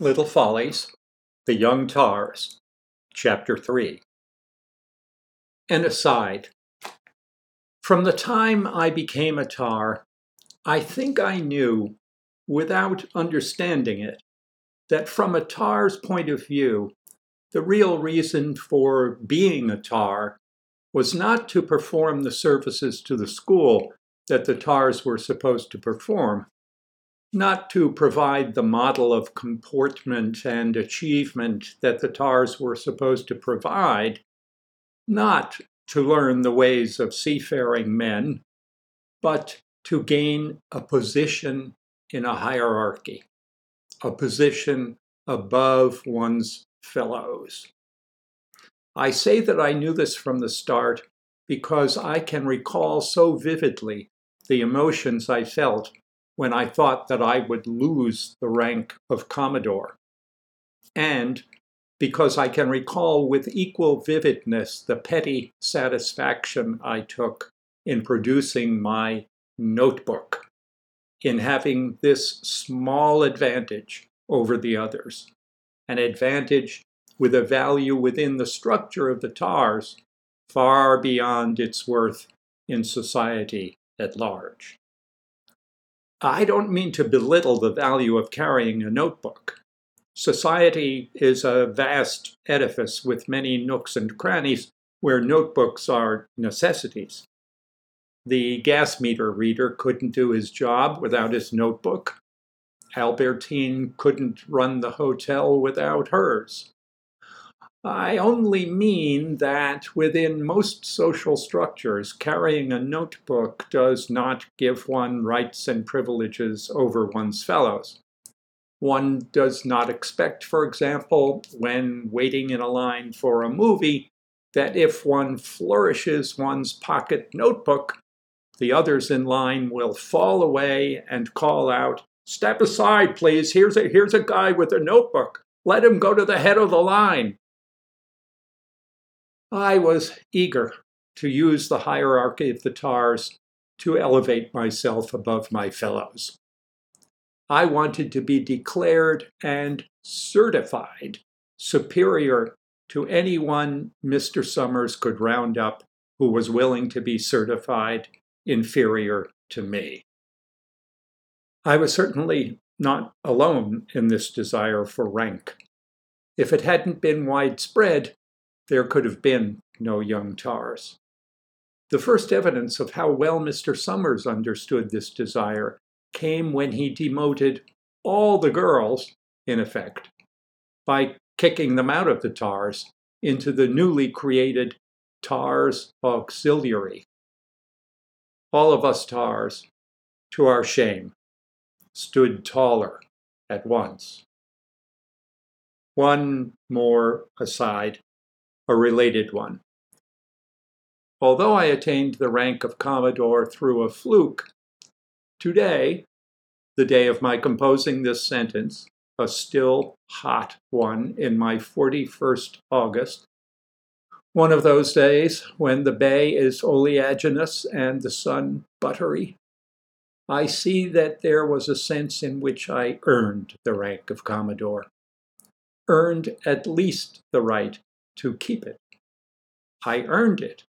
Little Follies, The Young Tars, Chapter 3. An aside. From the time I became a tar, I think I knew, without understanding it, that from a tar's point of view, the real reason for being a tar was not to perform the services to the school that the tars were supposed to perform, not to provide the model of comportment and achievement that the TARS were supposed to provide, not to learn the ways of seafaring men, but to gain a position in a hierarchy, a position above one's fellows. I say that I knew this from the start because I can recall so vividly the emotions I felt when I thought that I would lose the rank of Commodore. And because I can recall with equal vividness the petty satisfaction I took in producing my notebook, in having this small advantage over the others, an advantage with a value within the structure of the TARS far beyond its worth in society at large. I don't mean to belittle the value of carrying a notebook. Society is a vast edifice with many nooks and crannies where notebooks are necessities. The gas meter reader couldn't do his job without his notebook. Albertine couldn't run the hotel without hers. I only mean that within most social structures, carrying a notebook does not give one rights and privileges over one's fellows. One does not expect, for example, when waiting in a line for a movie, that if one flourishes one's pocket notebook, the others in line will fall away and call out, Step aside, please. Here's a, here's a guy with a notebook. Let him go to the head of the line. I was eager to use the hierarchy of the TARS to elevate myself above my fellows. I wanted to be declared and certified superior to anyone Mr. Summers could round up who was willing to be certified inferior to me. I was certainly not alone in this desire for rank. If it hadn't been widespread, there could have been no young tars. The first evidence of how well Mr. Summers understood this desire came when he demoted all the girls, in effect, by kicking them out of the TARS into the newly created TARS Auxiliary. All of us TARS, to our shame, stood taller at once. One more aside a related one. Although I attained the rank of Commodore through a fluke, today, the day of my composing this sentence, a still hot one in my 41st August, one of those days when the bay is oleaginous and the sun buttery, I see that there was a sense in which I earned the rank of Commodore, earned at least the right to keep it. I earned it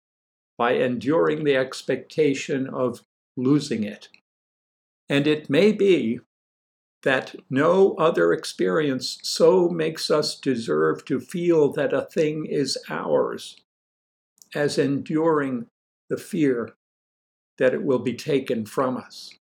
by enduring the expectation of losing it. And it may be that no other experience so makes us deserve to feel that a thing is ours as enduring the fear that it will be taken from us.